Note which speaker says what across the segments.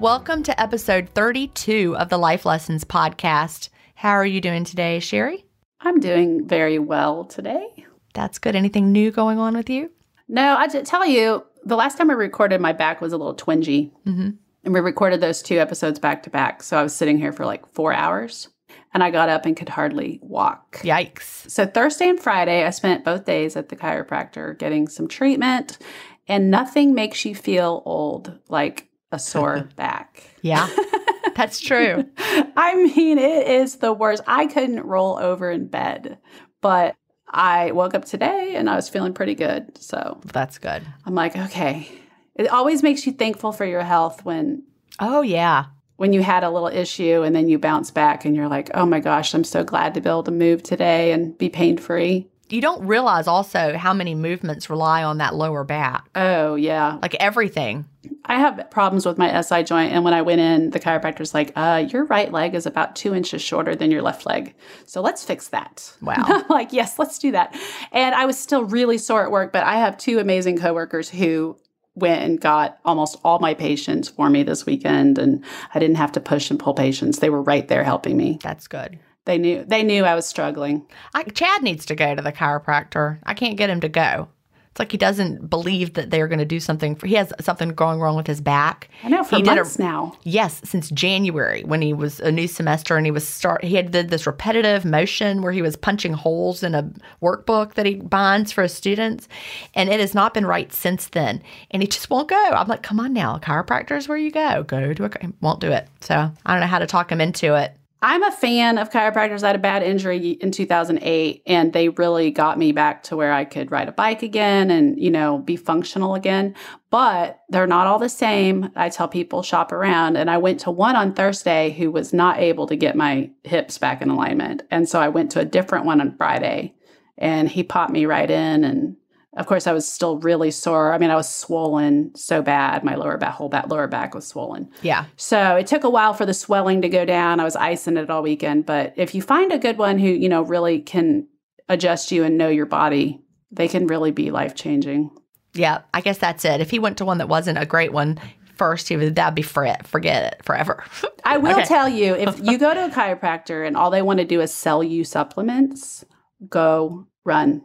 Speaker 1: Welcome to episode 32 of the Life Lessons podcast. How are you doing today, Sherry?
Speaker 2: I'm doing very well today.
Speaker 1: That's good. Anything new going on with you?
Speaker 2: No, I just tell you, the last time I recorded, my back was a little twingy.
Speaker 1: Mm-hmm.
Speaker 2: And we recorded those two episodes back to back. So I was sitting here for like four hours and I got up and could hardly walk.
Speaker 1: Yikes.
Speaker 2: So Thursday and Friday, I spent both days at the chiropractor getting some treatment, and nothing makes you feel old like a sore back.
Speaker 1: Yeah, that's true.
Speaker 2: I mean, it is the worst. I couldn't roll over in bed, but I woke up today and I was feeling pretty good. So
Speaker 1: That's good.
Speaker 2: I'm like, okay. It always makes you thankful for your health when
Speaker 1: Oh, yeah.
Speaker 2: when you had a little issue and then you bounce back and you're like, oh my gosh, I'm so glad to be able to move today and be pain free.
Speaker 1: You don't realize also how many movements rely on that lower back.
Speaker 2: Oh, yeah.
Speaker 1: Like everything.
Speaker 2: I have problems with my SI joint. And when I went in, the chiropractor's like, uh, your right leg is about two inches shorter than your left leg. So let's fix that.
Speaker 1: Wow.
Speaker 2: Like, yes, let's do that. And I was still really sore at work, but I have two amazing coworkers who went and got almost all my patients for me this weekend. And I didn't have to push and pull patients. They were right there helping me.
Speaker 1: That's good.
Speaker 2: They knew they knew I was struggling.
Speaker 1: I, Chad needs to go to the chiropractor. I can't get him to go. It's like he doesn't believe that they're going to do something. For, he has something going wrong with his back.
Speaker 2: I know for
Speaker 1: He did a-
Speaker 2: months now.
Speaker 1: Yes, since January when he was a new semester and he was start he had did this repetitive motion where he was punching holes in a workbook that he binds for his students and it has not been right since then and he just won't go. I'm like, "Come on now, chiropractor is where you go. Go to a won't do it." So, I don't know how to talk him into it.
Speaker 2: I'm a fan of chiropractors. I had a bad injury in 2008, and they really got me back to where I could ride a bike again and, you know, be functional again. But they're not all the same. I tell people shop around. And I went to one on Thursday who was not able to get my hips back in alignment. And so I went to a different one on Friday, and he popped me right in. And of course, I was still really sore. I mean, I was swollen so bad. My lower back, whole back, lower back was swollen.
Speaker 1: Yeah.
Speaker 2: So it took a while for the swelling to go down. I was icing it all weekend. But if you find a good one who, you know, really can adjust you and know your body, they can really be life changing.
Speaker 1: Yeah, I guess that's it. If he went to one that wasn't a great one first, he would that'd be forget forget it forever.
Speaker 2: I will
Speaker 1: Okay.
Speaker 2: tell you if you go to a chiropractor and all they want to do is sell you supplements, go run,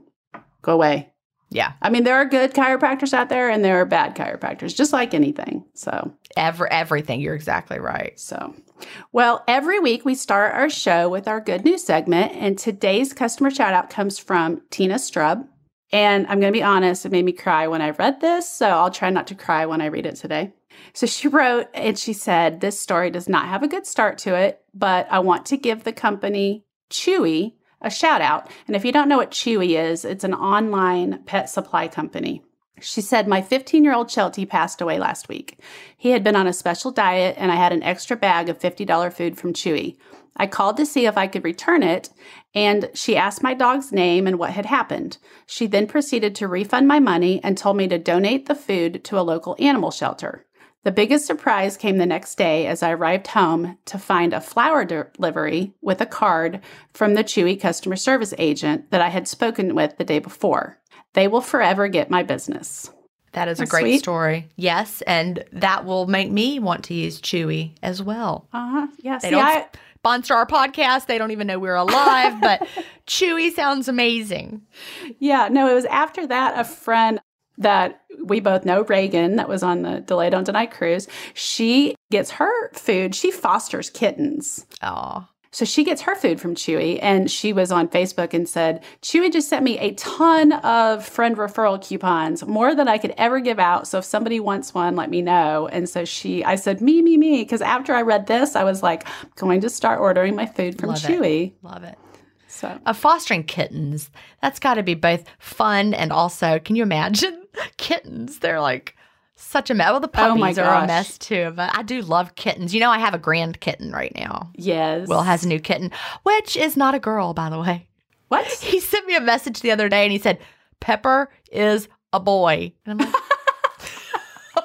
Speaker 2: go away.
Speaker 1: Yeah.
Speaker 2: I mean, there are good chiropractors out there and there are bad chiropractors, just like anything. So,
Speaker 1: Ever everything. You're exactly right.
Speaker 2: So, well, every week we start our show with our good news segment, and today's customer shout out comes from Tina Strub. And I'm going to be honest, it made me cry when I read this, so I'll try not to cry when I read it today. So she wrote and she said, This story does not have a good start to it, but I want to give the company Chewy a shout out. And if you don't know what Chewy is, it's an online pet supply company. She said, My 15 year old Sheltie passed away last week. He had been on a special diet, and I had an extra bag of $50 food from Chewy. I called to see if I could return it, and she asked my dog's name and what had happened. She then proceeded to refund my money and told me to donate the food to a local animal shelter. The biggest surprise came the next day as I arrived home to find a flower delivery with a card from the Chewy customer service agent that I had spoken with the day before. They will forever get my business.
Speaker 1: That is a great
Speaker 2: sweet.
Speaker 1: story. Yes, and that will make me want to use Chewy as well.
Speaker 2: Uh huh. Yes.
Speaker 1: They
Speaker 2: See,
Speaker 1: don't
Speaker 2: I,
Speaker 1: sponsor our podcast. They don't even know we're alive, but Chewy sounds amazing.
Speaker 2: Yeah, no, it was after that a friend that we both know, Reagan, that was on the Delay Don't Deny cruise, she gets her food. She fosters kittens.
Speaker 1: Oh,
Speaker 2: So she gets her food from Chewy, and she was on Facebook and said, Chewy just sent me a ton of friend referral coupons, more than I could ever give out. So if somebody wants one, let me know. And so she, I said, me, me, me. Because after I read this, I was like, I'm going to start ordering my food from
Speaker 1: Love it.
Speaker 2: Chewy.
Speaker 1: love it.
Speaker 2: So
Speaker 1: Uh, fostering kittens, that's got to be both fun and also, can you imagine kittens? They're like such a mess. Well, the
Speaker 2: Oh
Speaker 1: puppies are a mess too, but I do love kittens. You know, I have a grand kitten right now.
Speaker 2: yes.
Speaker 1: Will has a new kitten, which is not a girl, by the way.
Speaker 2: what?
Speaker 1: He sent me a message the other day and he said, Pepper is a boy. And I'm like,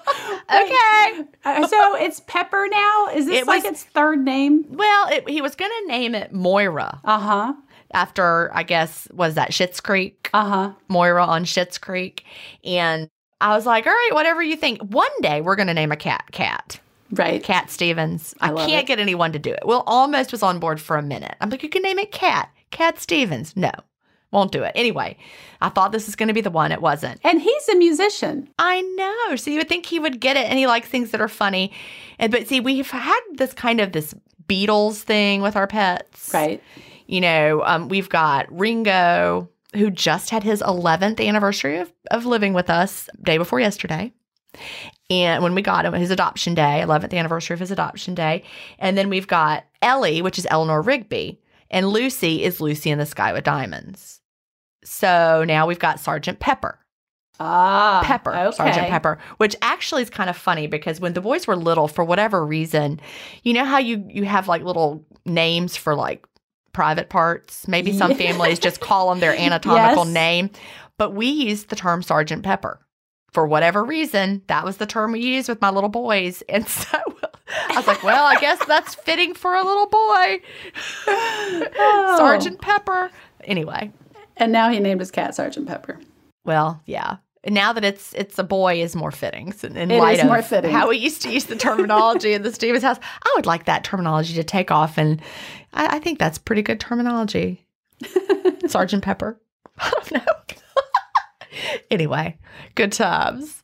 Speaker 1: okay.
Speaker 2: Uh, so it's Pepper now? Is this
Speaker 1: It
Speaker 2: like
Speaker 1: was-
Speaker 2: its third name?
Speaker 1: Well, it, he was going to name it Moira
Speaker 2: Uh huh.
Speaker 1: After, I guess, was that Schitt's Creek?
Speaker 2: Uh huh.
Speaker 1: Moira on Schitt's Creek. And I was like, all right, whatever you think. One day we're going to name a cat Cat.
Speaker 2: Right.
Speaker 1: Cat Stevens.
Speaker 2: I
Speaker 1: I, can't
Speaker 2: it.
Speaker 1: get anyone to do it. Will almost was on board for a minute. I'm like, you can name it Cat. Cat Stevens. No, won't do it. Anyway, I thought this was going to be the one. It wasn't.
Speaker 2: And he's a musician.
Speaker 1: I know. So you would think he would get it, and he likes things that are funny. And but see, we've had this kind of this Beatles thing with our pets,
Speaker 2: Right.
Speaker 1: You know, um, we've got Ringo, who just had his 11th anniversary of, of living with us day before yesterday. And when we got him, his adoption day, 11th anniversary of his adoption day. And then we've got Ellie, which is Eleanor Rigby. And Lucy is Lucy in the Sky with Diamonds. So now we've got Sergeant Pepper.
Speaker 2: Ah.
Speaker 1: Pepper,
Speaker 2: Okay.
Speaker 1: Sergeant Pepper, which actually is kind of funny because when the boys were little, for whatever reason, you know how you you have like little names for like private parts. Maybe some
Speaker 2: Yeah.
Speaker 1: families just call them their anatomical
Speaker 2: Yes.
Speaker 1: name, but we used the term Sergeant Pepper. For whatever reason, that was the term we used with my little boys. And so I was like, well, I guess that's fitting for a little boy.
Speaker 2: Oh.
Speaker 1: Sergeant Pepper. Anyway,
Speaker 2: And now he named his cat Sergeant Pepper.
Speaker 1: well, yeah. And now that it's it's a boy is more fitting so in
Speaker 2: It
Speaker 1: light
Speaker 2: is more
Speaker 1: of
Speaker 2: fitting.
Speaker 1: how we used to use the terminology in the Stevens house. I would like that terminology to take off, and I, I think that's pretty good terminology. Sergeant Pepper. I don't know. anyway, good times.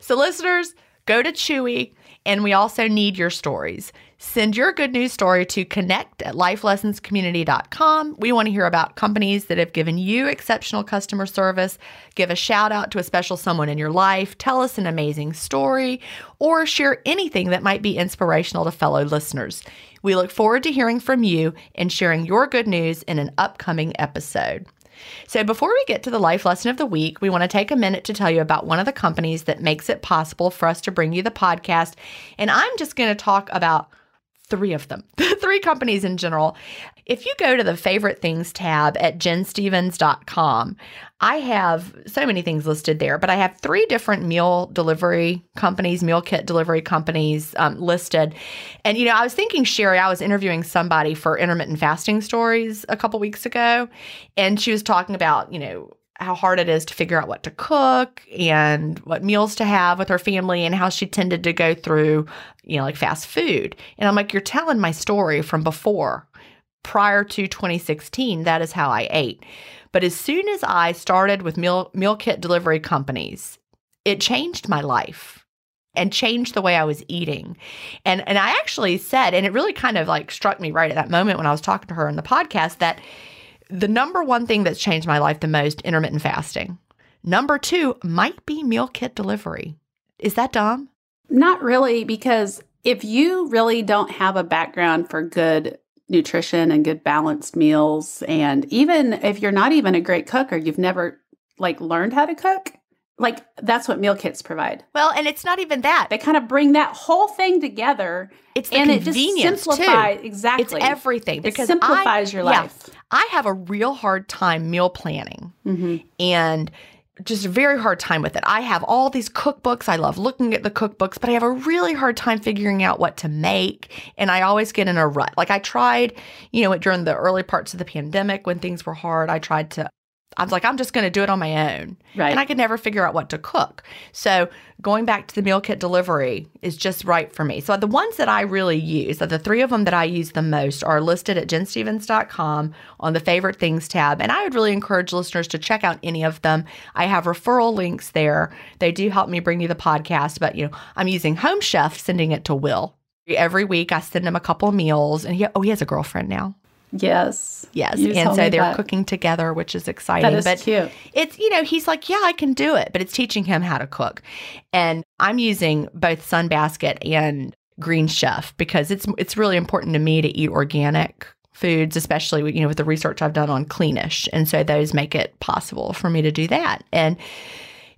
Speaker 1: So, listeners, go to Chewy, and we also need your stories. Send your good news story to connect at lifelessonscommunity.com. We want to hear about companies that have given you exceptional customer service. Give a shout out to a special someone in your life. Tell us an amazing story or share anything that might be inspirational to fellow listeners. We look forward to hearing from you and sharing your good news in an upcoming episode. So, before we get to the life lesson of the week, we want to take a minute to tell you about one of the companies that makes it possible for us to bring you the podcast. And I'm just going to talk about three of them, three companies in general. If you go to the favorite things tab at jenstevens.com, I have so many things listed there, but I have three different meal delivery companies, meal kit delivery companies um, listed. And, you know, I was thinking, Sherry, I was interviewing somebody for intermittent fasting stories a couple weeks ago, and she was talking about, you know, how hard it is to figure out what to cook and what meals to have with her family and how she tended to go through, you know, like fast food. And I'm like, you're telling my story from before. Prior to 2016, that is how I ate. But as soon as I started with meal meal kit delivery companies, it changed my life and changed the way I was eating. And and I actually said, and it really kind of like struck me right at that moment when I was talking to her in the podcast that the number one thing that's changed my life the most intermittent fasting. Number two might be meal kit delivery. Is that dumb?
Speaker 2: Not really, because if you really don't have a background for good nutrition and good balanced meals, and even if you're not even a great cook or you've never like learned how to cook, like that's what meal kits provide.
Speaker 1: Well, and it's not even that.
Speaker 2: They kind of bring that whole thing together
Speaker 1: It's the
Speaker 2: and it just
Speaker 1: convenience
Speaker 2: simplifies
Speaker 1: too.
Speaker 2: exactly.
Speaker 1: It's everything
Speaker 2: it simplifies
Speaker 1: I,
Speaker 2: your
Speaker 1: yeah,
Speaker 2: life.
Speaker 1: I have a real hard time meal planning
Speaker 2: hmm
Speaker 1: and just a very hard time with it. I have all these cookbooks. I love looking at the cookbooks, but I have a really hard time figuring out what to make. And I always get in a rut. Like I tried, you know, during the early parts of the pandemic when things were hard, I tried to I was like, I'm just going to do it on my own.
Speaker 2: Right.
Speaker 1: And I could never figure out what to cook. So going back to the meal kit delivery is just right for me. So the ones that I really use, the three of them that I use the most are listed at jenstevens.com on the favorite things tab. And I would really encourage listeners to check out any of them. I have referral links there. They do help me bring you the podcast, but you know, I'm using Home Chef, sending it to Will. Every week I send him a couple of meals and he oh he has a girlfriend now.
Speaker 2: Yes.
Speaker 1: Yes.
Speaker 2: You
Speaker 1: And so they're
Speaker 2: that.
Speaker 1: cooking together, which is exciting.
Speaker 2: That is
Speaker 1: but
Speaker 2: cute.
Speaker 1: it's, you know, he's like, yeah, I can do it, but it's teaching him how to cook. And I'm using both Sunbasket and Green Chef because it's it's really important to me to eat organic foods, especially you know with the research I've done on cleanish. And so those make it possible for me to do that. And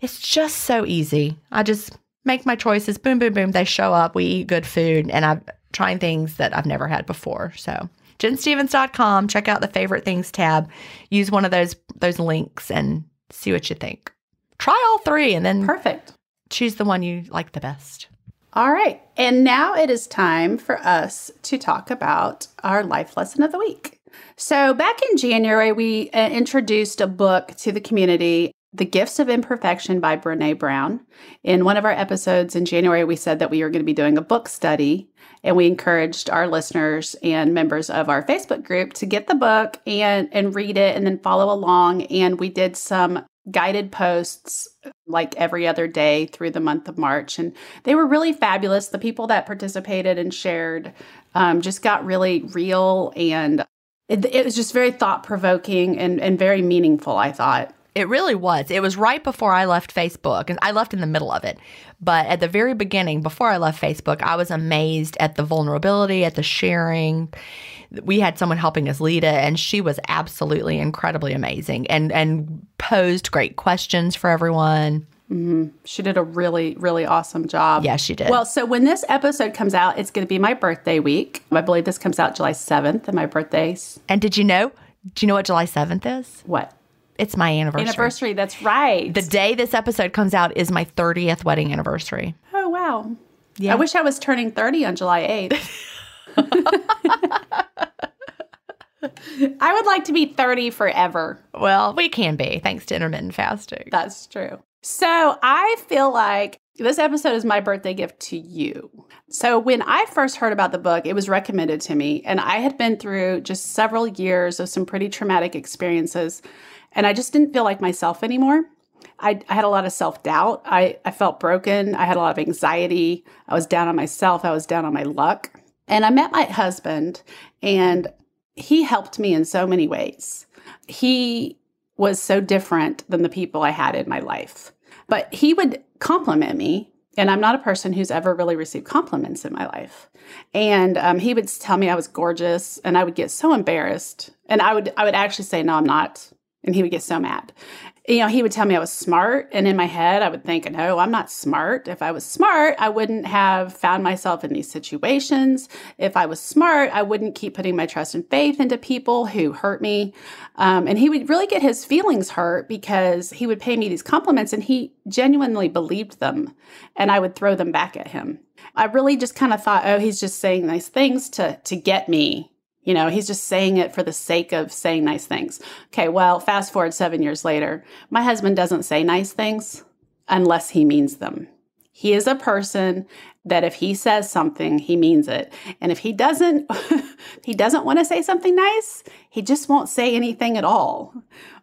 Speaker 1: it's just so easy. I just make my choices, boom, boom, boom. They show up, we eat good food, and I'm trying things that I've never had before. So jenstevens.com, check out the favorite things tab, use one of those those links and see what you think. Try all three and then
Speaker 2: Perfect.
Speaker 1: choose the one you like the best.
Speaker 2: All right. And now it is time for us to talk about our life lesson of the week. So, back in January, we uh, introduced a book to the community, The Gifts of Imperfection by Brene Brown. In one of our episodes in January, we said that we were going to be doing a book study, and we encouraged our listeners and members of our Facebook group to get the book and, and read it and then follow along. And we did some guided posts like every other day through the month of March. And they were really fabulous. The people that participated and shared um, just got really real and it, it was just very thought provoking and, and very meaningful, I thought.
Speaker 1: It really was. It was right before I left Facebook, and I left in the middle of it. But at the very beginning, before I left Facebook, I was amazed at the vulnerability, at the sharing. We had someone helping us lead it, and she was absolutely incredibly amazing and and posed great questions for everyone. Mm-hmm.
Speaker 2: She did a really, really awesome job.
Speaker 1: Yes, she did.
Speaker 2: Well, so when this episode comes out, it's going to be my birthday week. I believe this comes out July 7th, and my birthday's
Speaker 1: And did you know? Do you know what July 7th is?
Speaker 2: what?
Speaker 1: It's my anniversary.
Speaker 2: Anniversary. That's right.
Speaker 1: The day this episode comes out is my 30th wedding anniversary.
Speaker 2: oh, wow.
Speaker 1: Yeah.
Speaker 2: I wish I was turning 30 on July 8th. I would like to be 30 forever.
Speaker 1: Well, we can be thanks to intermittent fasting.
Speaker 2: That's true. So I feel like this episode is my birthday gift to you. So when I first heard about the book, it was recommended to me, and I had been through just several years of some pretty traumatic experiences, and I just didn't feel like myself anymore. I, I had a lot of self doubt. I, I felt broken. I had a lot of anxiety. I was down on myself. I was down on my luck. And I met my husband, and he helped me in so many ways. He was so different than the people I had in my life. But he would compliment me, and I'm not a person who's ever really received compliments in my life. And um, he would tell me I was gorgeous, and I would get so embarrassed. And I would I would actually say, "No, I'm not," and he would get so mad. You know, he would tell me I was smart, and in my head, I would think, "No, I'm not smart. If I was smart, I wouldn't have found myself in these situations. If I was smart, I wouldn't keep putting my trust and faith into people who hurt me." Um, and he would really get his feelings hurt because he would pay me these compliments, and he genuinely believed them, and I would throw them back at him. I really just kind of thought, "Oh, he's just saying nice things to to get me." You know, he's just saying it for the sake of saying nice things. Okay, well, fast forward seven years later, my husband doesn't say nice things unless he means them. He is a person that if he says something, he means it. And if he doesn't, he doesn't want to say something nice, he just won't say anything at all.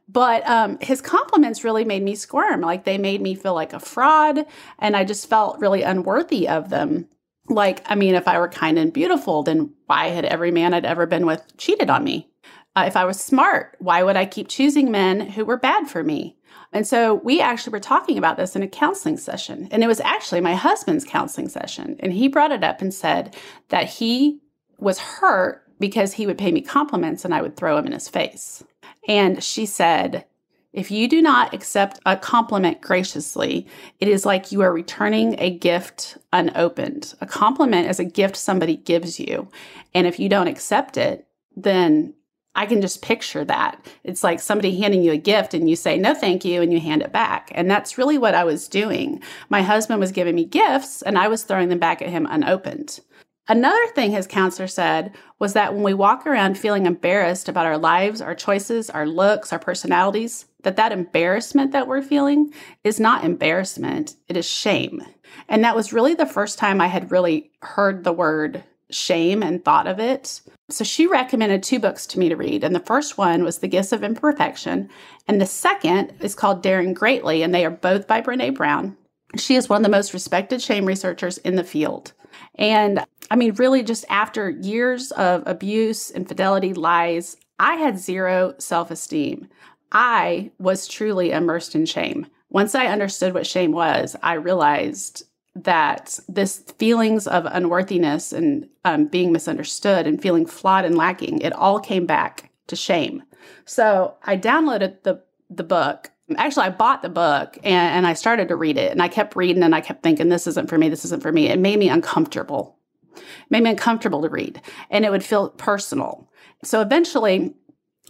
Speaker 2: But um, his compliments really made me squirm. Like they made me feel like a fraud, and I just felt really unworthy of them. Like, I mean, if I were kind and beautiful, then why had every man I'd ever been with cheated on me? Uh, if I was smart, why would I keep choosing men who were bad for me? And so we actually were talking about this in a counseling session. And it was actually my husband's counseling session. And he brought it up and said that he was hurt because he would pay me compliments and I would throw him in his face. And she said, if you do not accept a compliment graciously, it is like you are returning a gift unopened. A compliment is a gift somebody gives you. And if you don't accept it, then I can just picture that. It's like somebody handing you a gift and you say, no, thank you, and you hand it back. And that's really what I was doing. My husband was giving me gifts and I was throwing them back at him unopened. Another thing his counselor said was that when we walk around feeling embarrassed about our lives, our choices, our looks, our personalities, that that embarrassment that we're feeling is not embarrassment, it is shame. And that was really the first time I had really heard the word shame and thought of it. So she recommended two books to me to read. And the first one was The Gifts of Imperfection. And the second is called Daring Greatly. And they are both by Brene Brown. She is one of the most respected shame researchers in the field. And I mean, really, just after years of abuse, infidelity, lies, I had zero self esteem. I was truly immersed in shame. Once I understood what shame was, I realized that this feelings of unworthiness and um, being misunderstood and feeling flawed and lacking, it all came back to shame. So I downloaded the the book actually i bought the book and, and, i started to read it and i kept reading and i kept thinking this isn't for me this isn't for me it made me uncomfortable it made me uncomfortable to read and it would feel personal so eventually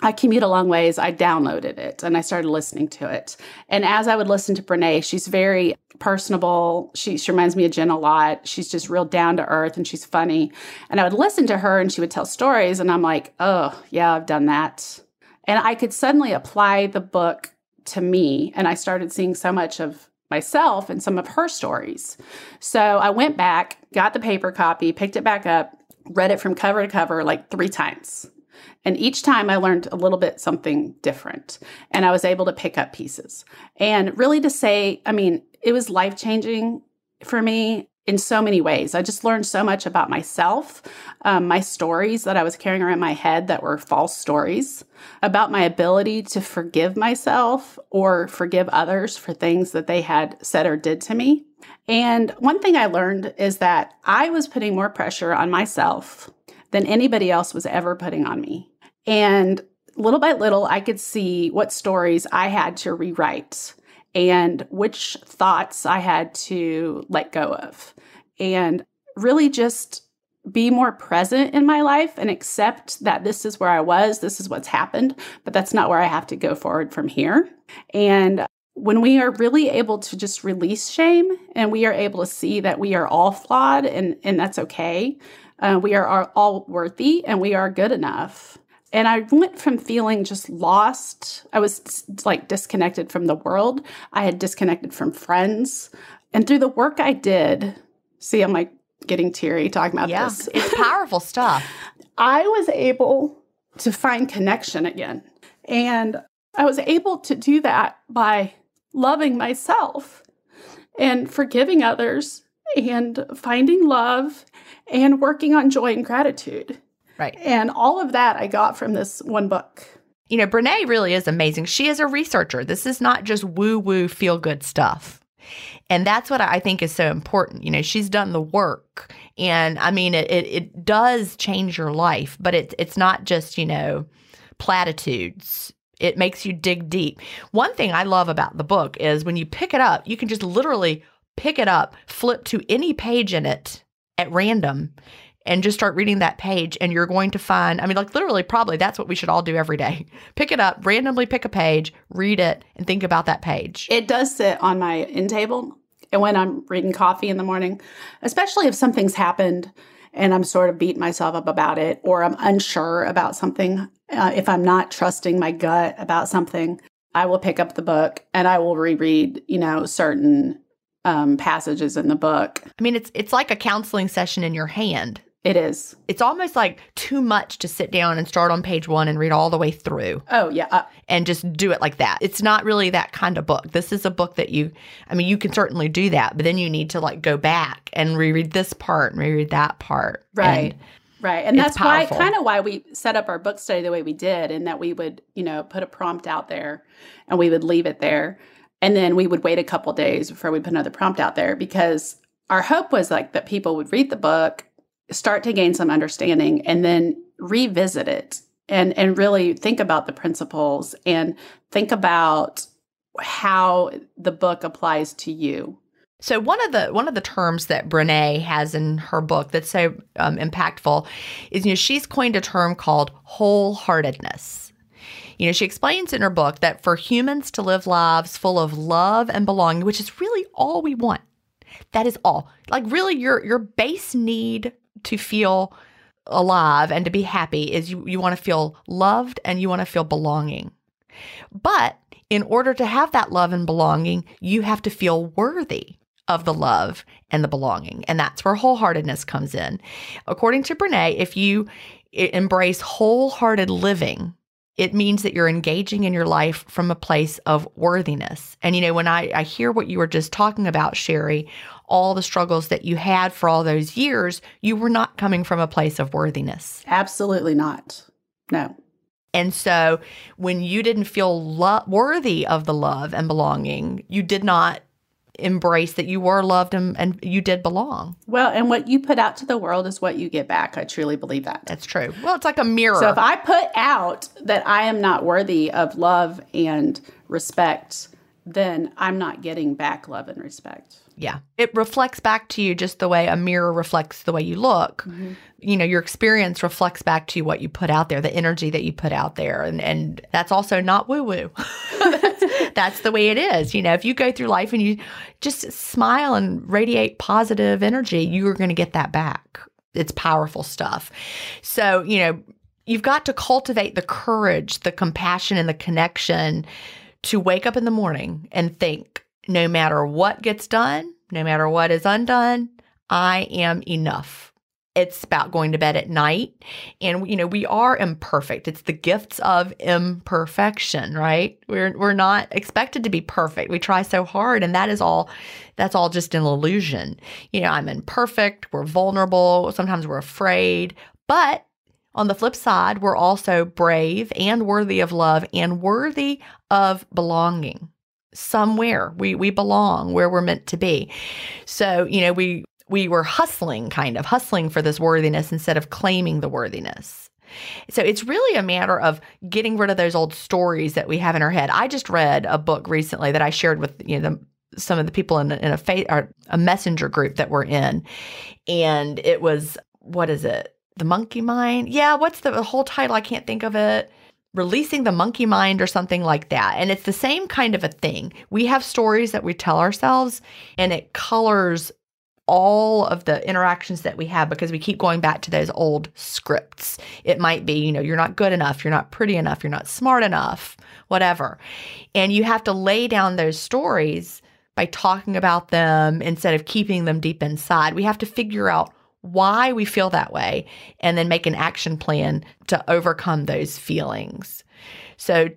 Speaker 2: I commute a long ways. I downloaded it and I started listening to it. And as I would listen to Brene, she's very personable. She, she reminds me of Jen a lot. She's just real down to earth and she's funny. And I would listen to her and she would tell stories. And I'm like, oh, yeah, I've done that. And I could suddenly apply the book to me and I started seeing so much of myself and some of her stories. So I went back, got the paper copy, picked it back up, read it from cover to cover like 3 times. And each time I learned a little bit something different and I was able to pick up pieces. And really to say, I mean, it was life changing for me in so many ways. I just learned so much about myself, um, my stories that I was carrying around my head that were false stories, about my ability to forgive myself or forgive others for things that they had said or did to me. And one thing I learned is that I was putting more pressure on myself than anybody else was ever putting on me. And little by little, I could see what stories I had to rewrite and which thoughts I had to let go of. And really just be more present in my life and accept that this is where I was, this is what's happened, but that's not where I have to go forward from here. And when we are really able to just release shame and we are able to see that we are all flawed and, and that's okay, uh, we are all worthy and we are good enough. And I went from feeling just lost. I was like disconnected from the world. I had disconnected from friends. And through the work I did, see, I'm like getting teary talking about
Speaker 1: yeah,
Speaker 2: this.
Speaker 1: it's powerful stuff.
Speaker 2: I was able to find connection again. And I was able to do that by loving myself and forgiving others and finding love and working on joy and gratitude.
Speaker 1: Right.
Speaker 2: And all of that I got from this one book.
Speaker 1: You know, Brene really is amazing. She is a researcher. This is not just woo woo feel good stuff. And that's what I think is so important. You know, she's done the work. And I mean, it, it, it does change your life, but it, it's not just, you know, platitudes. It makes you dig deep. One thing I love about the book is when you pick it up, you can just literally pick it up, flip to any page in it at random, and just start reading that page and you're going to find i mean like literally probably that's what we should all do every day. Pick it up randomly pick a page read it and think about that page.
Speaker 2: It does sit on my end table and when i'm reading coffee in the morning especially if something's happened and i'm sort of beating myself up about it or i'm unsure about something uh, if i'm not trusting my gut about something i will pick up the book and i will reread you know certain um, passages in the book
Speaker 1: i mean it's it's like a counseling session in your hand
Speaker 2: it is.
Speaker 1: It's almost like too much to sit down and start on page one and read all the way through.
Speaker 2: Oh, yeah. Uh,
Speaker 1: and just do it like that. It's not really that kind of book. This is a book that you, I mean, you can certainly do that, but then you need to like go back and reread this part and reread that part.
Speaker 2: Right. And right. And that's why, kind of why we set up our book study the way we did, and that we would, you know, put a prompt out there and we would leave it there. And then we would wait a couple days before we put another prompt out there because our hope was like that people would read the book start to gain some understanding and then revisit it and and really think about the principles and think about how the book applies to you.
Speaker 1: So one of the one of the terms that Brene has in her book that's so um, impactful is you know she's coined a term called wholeheartedness. You know she explains in her book that for humans to live lives full of love and belonging, which is really all we want, that is all. Like really, your your base need to feel alive and to be happy is you, you want to feel loved and you want to feel belonging. But in order to have that love and belonging, you have to feel worthy of the love and the belonging. And that's where wholeheartedness comes in. According to Brene, if you embrace wholehearted living, it means that you're engaging in your life from a place of worthiness. And, you know, when I, I hear what you were just talking about, Sherry, all the struggles that you had for all those years, you were not coming from a place of worthiness.
Speaker 2: Absolutely not. No.
Speaker 1: And so when you didn't feel lo- worthy of the love and belonging, you did not embrace that you were loved and, and you did belong.
Speaker 2: Well, and what you put out to the world is what you get back. I truly believe that.
Speaker 1: That's true. Well, it's like a mirror.
Speaker 2: So if I put out that I am not worthy of love and respect, then I'm not getting back love and respect.
Speaker 1: Yeah. It reflects back to you just the way a mirror reflects the way you look. Mm-hmm. You know, your experience reflects back to you what you put out there, the energy that you put out there. And and that's also not woo-woo. that's, that's the way it is. You know, if you go through life and you just smile and radiate positive energy, you are going to get that back. It's powerful stuff. So, you know, you've got to cultivate the courage, the compassion, and the connection to wake up in the morning and think, no matter what gets done, no matter what is undone, I am enough. It's about going to bed at night. And, you know, we are imperfect. It's the gifts of imperfection, right? We're, we're not expected to be perfect. We try so hard, and that is all, that's all just an illusion. You know, I'm imperfect. We're vulnerable. Sometimes we're afraid. But on the flip side, we're also brave and worthy of love and worthy of belonging somewhere. We we belong where we're meant to be. So, you know, we we were hustling kind of hustling for this worthiness instead of claiming the worthiness. So it's really a matter of getting rid of those old stories that we have in our head. I just read a book recently that I shared with you know the, some of the people in, in a fa- or a messenger group that we're in, and it was what is it? The Monkey Mind? Yeah, what's the whole title? I can't think of it releasing the monkey mind or something like that. And it's the same kind of a thing. We have stories that we tell ourselves and it colors all of the interactions that we have because we keep going back to those old scripts. It might be, you know, you're not good enough, you're not pretty enough, you're not smart enough, whatever. And you have to lay down those stories by talking about them instead of keeping them deep inside. We have to figure out why we feel that way and then make an action plan to overcome those feelings. So,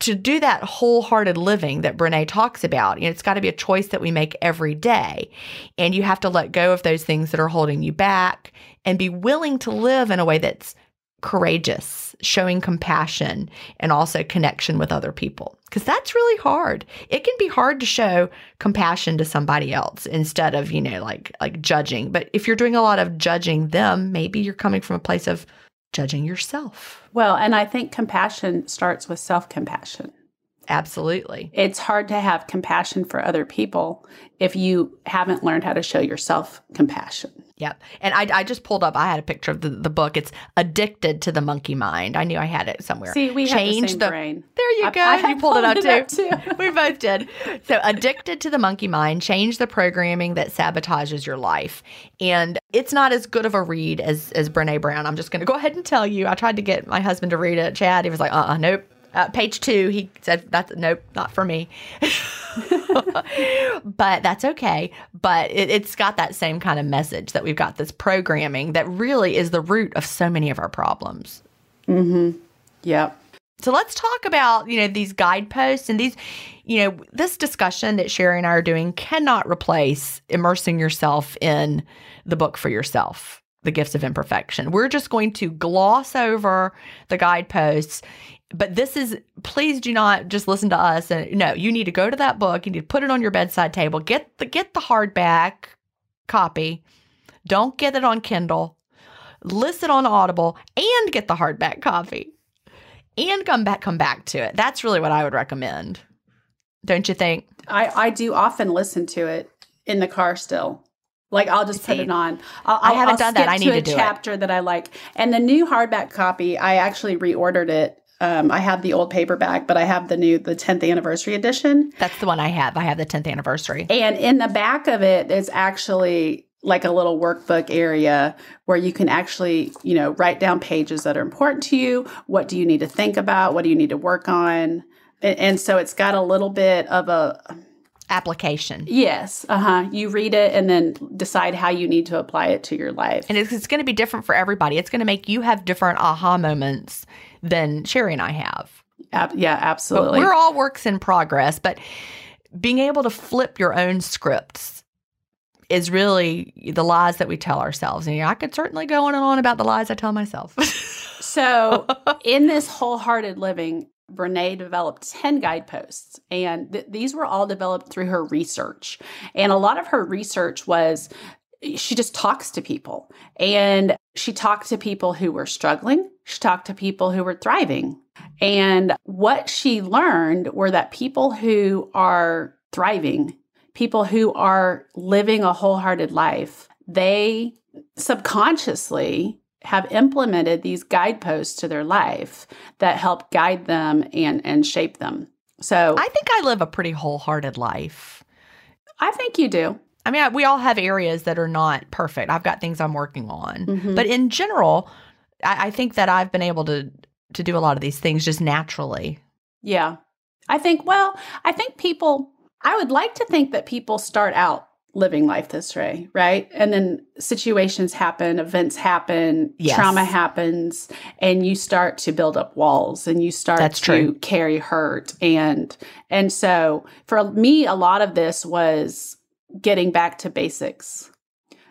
Speaker 1: to do that wholehearted living that Brene talks about, you know, it's got to be a choice that we make every day. And you have to let go of those things that are holding you back and be willing to live in a way that's courageous, showing compassion, and also connection with other people. Because that's really hard. It can be hard to show compassion to somebody else instead of, you know, like like judging. But if you're doing a lot of judging them, maybe you're coming from a place of judging yourself.
Speaker 2: Well, and I think compassion starts with self-compassion.
Speaker 1: Absolutely.
Speaker 2: It's hard to have compassion for other people if you haven't learned how to show yourself compassion.
Speaker 1: Yep. And I, I just pulled up, I had a picture of the, the book. It's Addicted to the Monkey Mind. I knew I had it somewhere.
Speaker 2: See, we Change have the the, brain.
Speaker 1: There you go. I, I you pulled, pulled it up too. too. we both did. So, Addicted to the Monkey Mind, change the programming that sabotages your life. And it's not as good of a read as, as Brene Brown. I'm just going to go ahead and tell you. I tried to get my husband to read it. Chad, he was like, uh uh nope uh, page two, he said, "That's nope, not for me." but that's okay. But it, it's got that same kind of message that we've got this programming that really is the root of so many of our problems.
Speaker 2: Mm-hmm. Yep.
Speaker 1: So let's talk about you know these guideposts and these you know this discussion that Sherry and I are doing cannot replace immersing yourself in the book for yourself the gifts of imperfection. We're just going to gloss over the guideposts but this is please do not just listen to us. And no you need to go to that book. You need to put it on your bedside table. Get the get the hardback copy. Don't get it on kindle. Listen on audible and get the hardback copy. And come back come back to it. That's really what i would recommend. Don't you think?
Speaker 2: I i do often listen to it in the car still. Like I'll just put it on. I'll, I
Speaker 1: have not done that. I need to,
Speaker 2: a
Speaker 1: do
Speaker 2: chapter that I like. And the new hardback copy, I actually reordered it um, I have the old paperback, but I have the new, the 10th anniversary edition.
Speaker 1: That's the one I have. I have the 10th anniversary.
Speaker 2: And in the back of it is actually like a little workbook area where you can actually, you know, write down pages that are important to you. What do you need to think about? What do you need to work on? And, and so it's got a little bit of a
Speaker 1: Application.
Speaker 2: yes, uh huh. You read it and then decide how you need to apply it to your life.
Speaker 1: And it's, it's going to be different for everybody. It's going to make you have different aha moments than Sherry and I have.
Speaker 2: Ab- yeah,
Speaker 1: But
Speaker 2: absolutely.
Speaker 1: we're all works in progress. But being able to flip your own scripts is really the lies that we tell ourselves. And I could certainly go on and on about the lies I tell myself.
Speaker 2: So, in this wholehearted living, Brene developed 10 guideposts, and th- these were all developed through her research. And a lot of her research was she just talks to people, and she talked to people who were struggling, she talked to people who were thriving. And what she learned were that people who are thriving, people who are living a wholehearted life, they subconsciously have implemented these guideposts to their life that help guide them and and shape them. So
Speaker 1: I think I live a pretty wholehearted life.
Speaker 2: I think you do.
Speaker 1: I mean, I, we all have areas that are not perfect. I've got things I'm working on.
Speaker 2: Mhm.
Speaker 1: But in general, I, I think that I've been able to to do a lot of these things just naturally.
Speaker 2: Yeah. I think well, I think people I would like to think that people start out living life this way, right? And then situations happen, events happen,
Speaker 1: Yes.
Speaker 2: trauma happens, and you start to build up walls and you start
Speaker 1: That's
Speaker 2: to
Speaker 1: true.
Speaker 2: carry hurt and and so for me a lot of this was getting back to basics.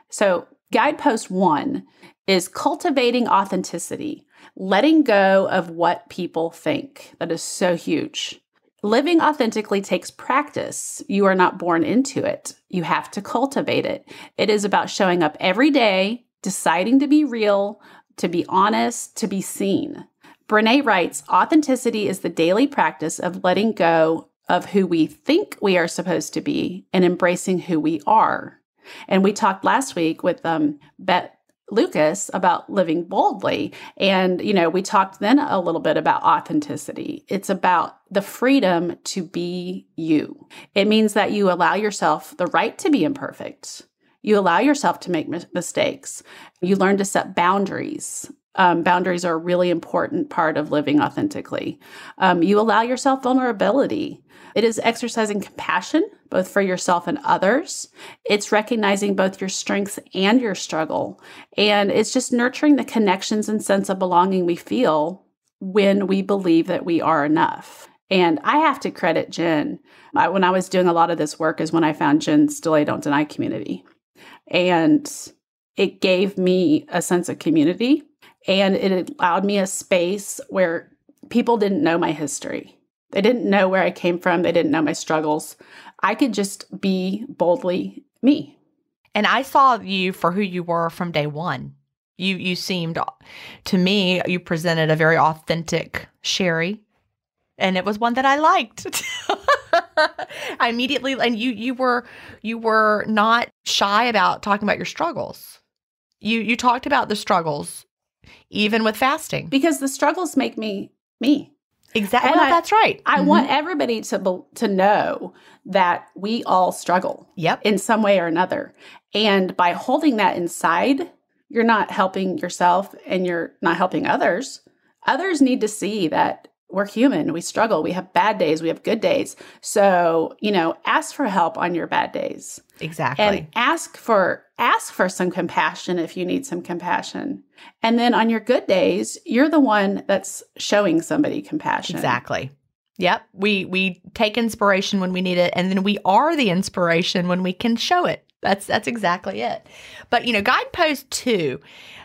Speaker 2: So, guidepost 1 is cultivating authenticity, letting go of what people think. That is so huge. Living authentically takes practice. You are not born into it. You have to cultivate it. It is about showing up every day, deciding to be real, to be honest, to be seen. Brene writes authenticity is the daily practice of letting go of who we think we are supposed to be and embracing who we are. And we talked last week with um, Beth Lucas about living boldly. And, you know, we talked then a little bit about authenticity. It's about the freedom to be you. It means that you allow yourself the right to be imperfect. You allow yourself to make mistakes. You learn to set boundaries. Um, boundaries are a really important part of living authentically. Um, you allow yourself vulnerability. It is exercising compassion, both for yourself and others. It's recognizing both your strengths and your struggle. And it's just nurturing the connections and sense of belonging we feel when we believe that we are enough. And I have to credit Jen. I, when I was doing a lot of this work, is when I found Jen's Delay Don't Deny community. And it gave me a sense of community and it allowed me a space where people didn't know my history. They didn't know where I came from. They didn't know my struggles. I could just be boldly me.
Speaker 1: And I saw you for who you were from day one. You you seemed to me you presented a very authentic Sherry, and it was one that I liked. I immediately and you you were you were not shy about talking about your struggles. You you talked about the struggles, even with fasting.
Speaker 2: because the struggles make me me.
Speaker 1: Exactly. Well,
Speaker 2: I-
Speaker 1: that's right.
Speaker 2: I
Speaker 1: Mhm.
Speaker 2: want everybody to bel- to know that we all struggle
Speaker 1: Yep.
Speaker 2: in some way or another. And by holding that inside, you're not helping yourself and you're not helping others. Others need to see that we're human, we struggle, we have bad days, we have good days. So, you know, ask for help on your bad days
Speaker 1: Exactly.
Speaker 2: and ask for ask for some compassion if you need some compassion. And then on your good days, you're the one that's showing somebody compassion.
Speaker 1: Exactly. Yep. We we take inspiration when we need it and then we are the inspiration when we can show it. That's that's exactly it. But you know, guidepost 2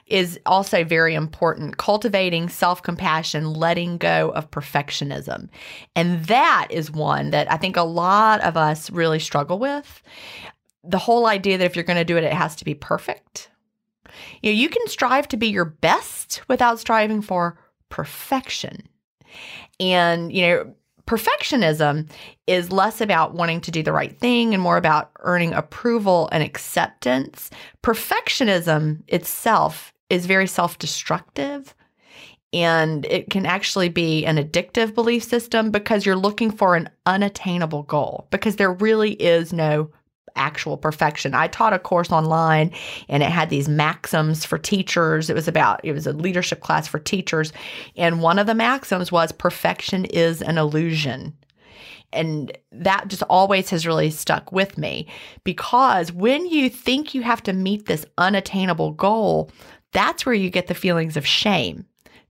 Speaker 1: is also very important, cultivating self-compassion, letting go of perfectionism. And that is one that I think a lot of us really struggle with. The whole idea that if you're going to do it it has to be perfect. You know, you can strive to be your best without striving for perfection. And, you know, perfectionism is less about wanting to do the right thing and more about earning approval and acceptance. Perfectionism itself is very self destructive. And it can actually be an addictive belief system because you're looking for an unattainable goal, because there really is no actual perfection. I taught a course online and it had these maxims for teachers. It was about, it was a leadership class for teachers. And one of the maxims was perfection is an illusion. And that just always has really stuck with me because when you think you have to meet this unattainable goal, that's where you get the feelings of shame,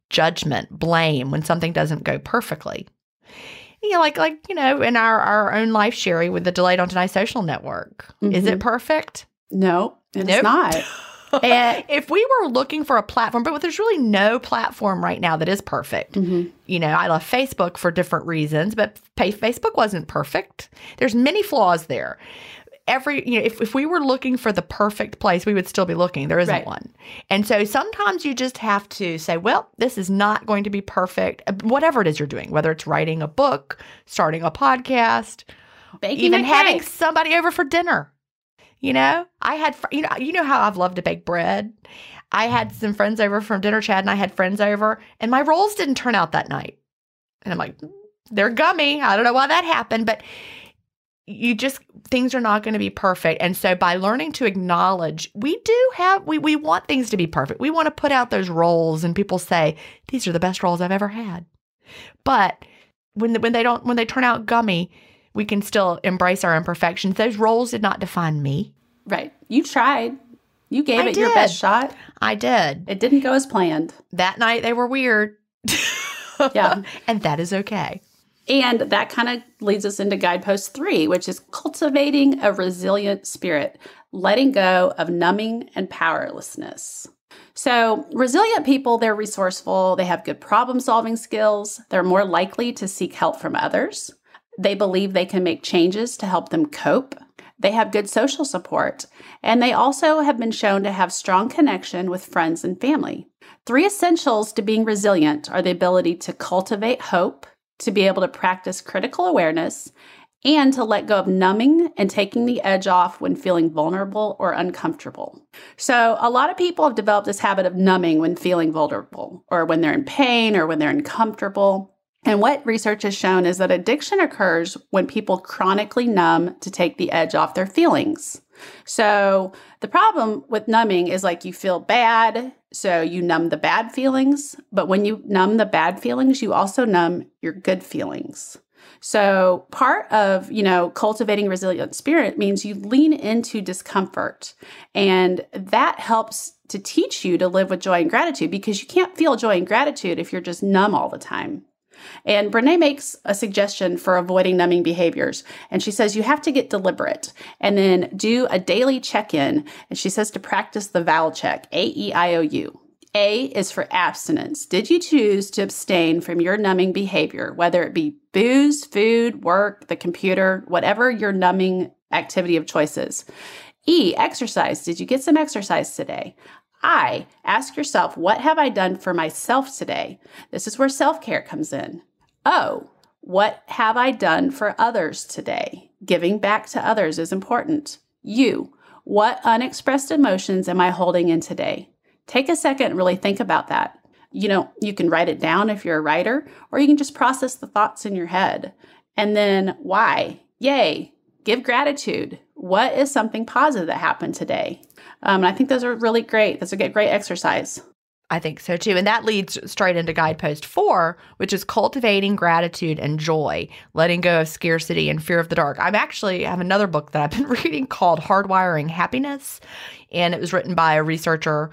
Speaker 1: judgment, blame when something doesn't go perfectly you know, like like you know, in our our own life, Sherry, with the Delay Don't Deny social network, mm-hmm. is it mm-hmm. perfect?
Speaker 2: No, it's nope. not.
Speaker 1: and if we were looking for a platform, but there's really no platform right now that is perfect. Mm-hmm. You know, I love Facebook for different reasons, but Facebook wasn't perfect. There's many flaws there every you know if, if we were looking for the perfect place we would still be looking. There isn't right. one. And so sometimes you just have to say well this is not going to be perfect. Uh, whatever it is you're doing whether it's writing a book starting a podcast Baking even having somebody over for dinner. You know i had you know you know how i've loved to bake bread? I had some friends over from dinner chat and i had friends over and my rolls didn't turn out that night. And i'm like they're gummy. I don't know why that happened but you just things are not going to be perfect. And so by learning to acknowledge we do have we, we want things to be perfect. We want to put out those rolls and people say these are the best rolls i've ever had. But when when they don't when they turn out gummy we can still embrace our imperfections. Those rolls did not define me.
Speaker 2: Right. You tried. You gave I it did. your best shot.
Speaker 1: I did.
Speaker 2: It didn't go as planned.
Speaker 1: That night they were weird. Yeah. And that is okay
Speaker 2: and that kind of leads us into guidepost three, which is cultivating a resilient spirit, letting go of numbing and powerlessness. So, resilient people, they're resourceful, they have good problem solving skills, they're more likely to seek help from others, they believe they can make changes to help them cope. They have good social support, and they also have been shown to have strong connection with friends and family. Three essentials to being resilient are the ability to cultivate hope, to be able to practice critical awareness and to let go of numbing and taking the edge off when feeling vulnerable or uncomfortable. So, a lot of people have developed this habit of numbing when feeling vulnerable or when they're in pain or when they're uncomfortable. And what research has shown is that addiction occurs when people chronically numb to take the edge off their feelings. So, the problem with numbing is like you feel bad, so you numb the bad feelings, but when you numb the bad feelings, you also numb your good feelings. So part of, you know, cultivating resilient spirit means you lean into discomfort and that helps to teach you to live with joy and gratitude because you can't feel joy and gratitude if you're just numb all the time. And Brene makes a suggestion for avoiding numbing behaviors. And she says you have to get deliberate and then do a daily check in. And she says to practice the vowel check A E I O U. A is for abstinence. Did you choose to abstain from your numbing behavior, whether it be booze, food, work, the computer, whatever your numbing activity of choices? E, exercise. Did you get some exercise today? I, ask yourself, what have I done for myself today? This is where self care comes in. O, what have I done for others today? Giving back to others is important. U, what unexpressed emotions am I holding in today? Take a second and really think about that. You know, you can write it down if you're a writer, or you can just process the thoughts in your head. And then why? Yay, give gratitude. What is something positive that happened today? Um, and I think those are really great. That's a great exercise.
Speaker 1: I think so too. And that leads straight into guidepost four, which is cultivating gratitude and joy, letting go of scarcity and fear of the dark. I'm actually I have another book that I've been reading called Hardwiring Happiness. And it was written by a researcher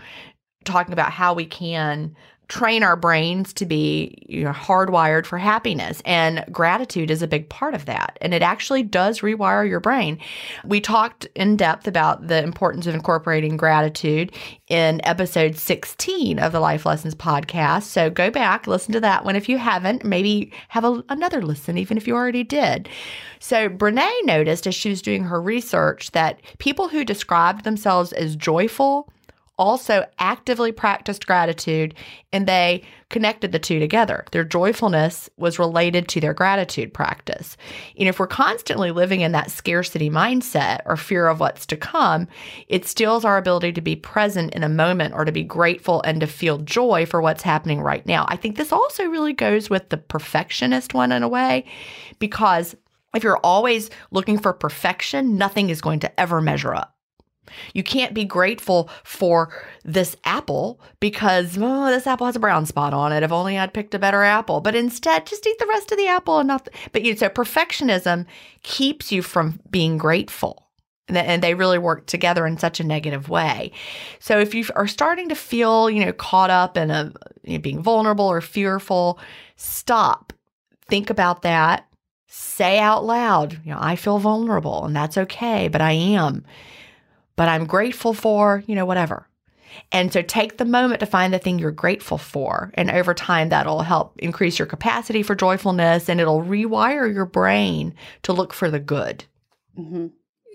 Speaker 1: talking about how we can train our brains to be you know, hardwired for happiness. And gratitude is a big part of that. And it actually does rewire your brain. We talked in depth about the importance of incorporating gratitude in episode 16 of the Life Lessons podcast. So go back, listen to that one if you haven't. Maybe have a, another listen, even if you already did. So Brene noticed as she was doing her research that people who described themselves as joyful, also actively practiced gratitude and they connected the two together. Their joyfulness was related to their gratitude practice. And if we're constantly living in that scarcity mindset or fear of what's to come, it steals our ability to be present in a moment or to be grateful and to feel joy for what's happening right now. I think this also really goes with the perfectionist one in a way because If you're always looking for perfection, nothing is going to ever measure up. You can't be grateful for this apple because oh, this apple has a brown spot on it. If only I'd picked a better apple. But instead, just eat the rest of the apple and not. But you so perfectionism keeps you from being grateful, and they really work together in such a negative way. So if you are starting to feel, you know, caught up in a you know, being vulnerable or fearful, stop, think about that, say out loud, you know, I feel vulnerable, and that's okay, but I am but I'm grateful for, you know, whatever. And so take the moment to find the thing you're grateful for. And over time, that'll help increase your capacity for joyfulness and it'll rewire your brain to look for the good.
Speaker 2: Mm-hmm.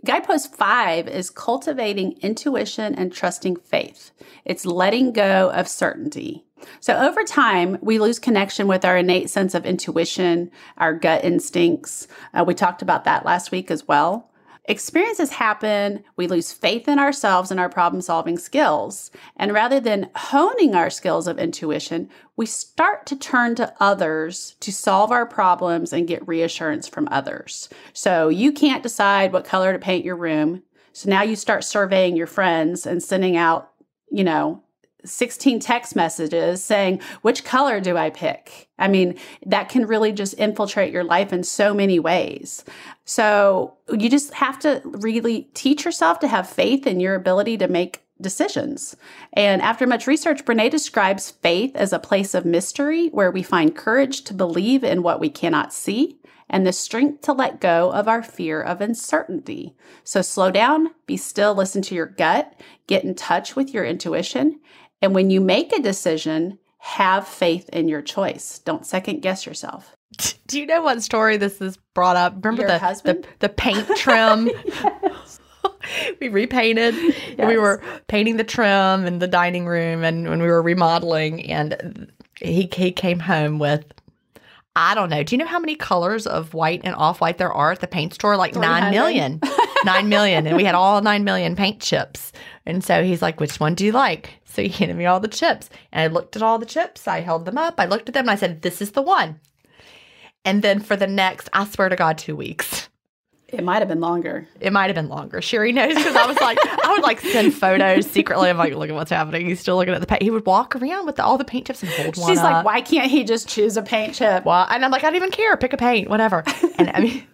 Speaker 2: Guidepost five is cultivating intuition and trusting faith. It's letting go of certainty. So over time, we lose connection with our innate sense of intuition, our gut instincts. Uh, we talked about that last week as well. Experiences happen, we lose faith in ourselves and our problem solving skills. And rather than honing our skills of intuition, we start to turn to others to solve our problems and get reassurance from others. So you can't decide what color to paint your room. So now you start surveying your friends and sending out, you know, 16 text messages saying, which color do I pick? I mean, that can really just infiltrate your life in so many ways. So you just have to really teach yourself to have faith in your ability to make decisions. And after much research, Brene describes faith as a place of mystery where we find courage to believe in what we cannot see and the strength to let go of our fear of uncertainty. So slow down, be still, listen to your gut, get in touch with your intuition, and when you make a decision, have faith in your choice. Don't second guess yourself.
Speaker 1: Do you know what story this is brought up? Remember your the, husband? the the paint trim? we repainted. Yes. We were painting the trim in the dining room, and when we were remodeling, and he he came home with I don't know. Do you know how many colors of white and off white there are at the paint store? Like 9 million. 9 million. And we had all 9 million paint chips. And so he's like, which one do you like? So he handed me all the chips. And I looked at all the chips. I held them up. I looked at them and I said, this is the one. And then for the next, I swear to God, two weeks.
Speaker 2: It might have been longer.
Speaker 1: It might have been longer. Sherry knows because I was like, I would like send photos secretly. I'm like, look at what's happening. He's still looking at the paint. He would walk around with the, all the paint chips and hold one.
Speaker 2: She's
Speaker 1: up.
Speaker 2: like, why can't he just choose a paint chip?
Speaker 1: Well, and I'm like, I don't even care. Pick a paint, whatever. and I mean,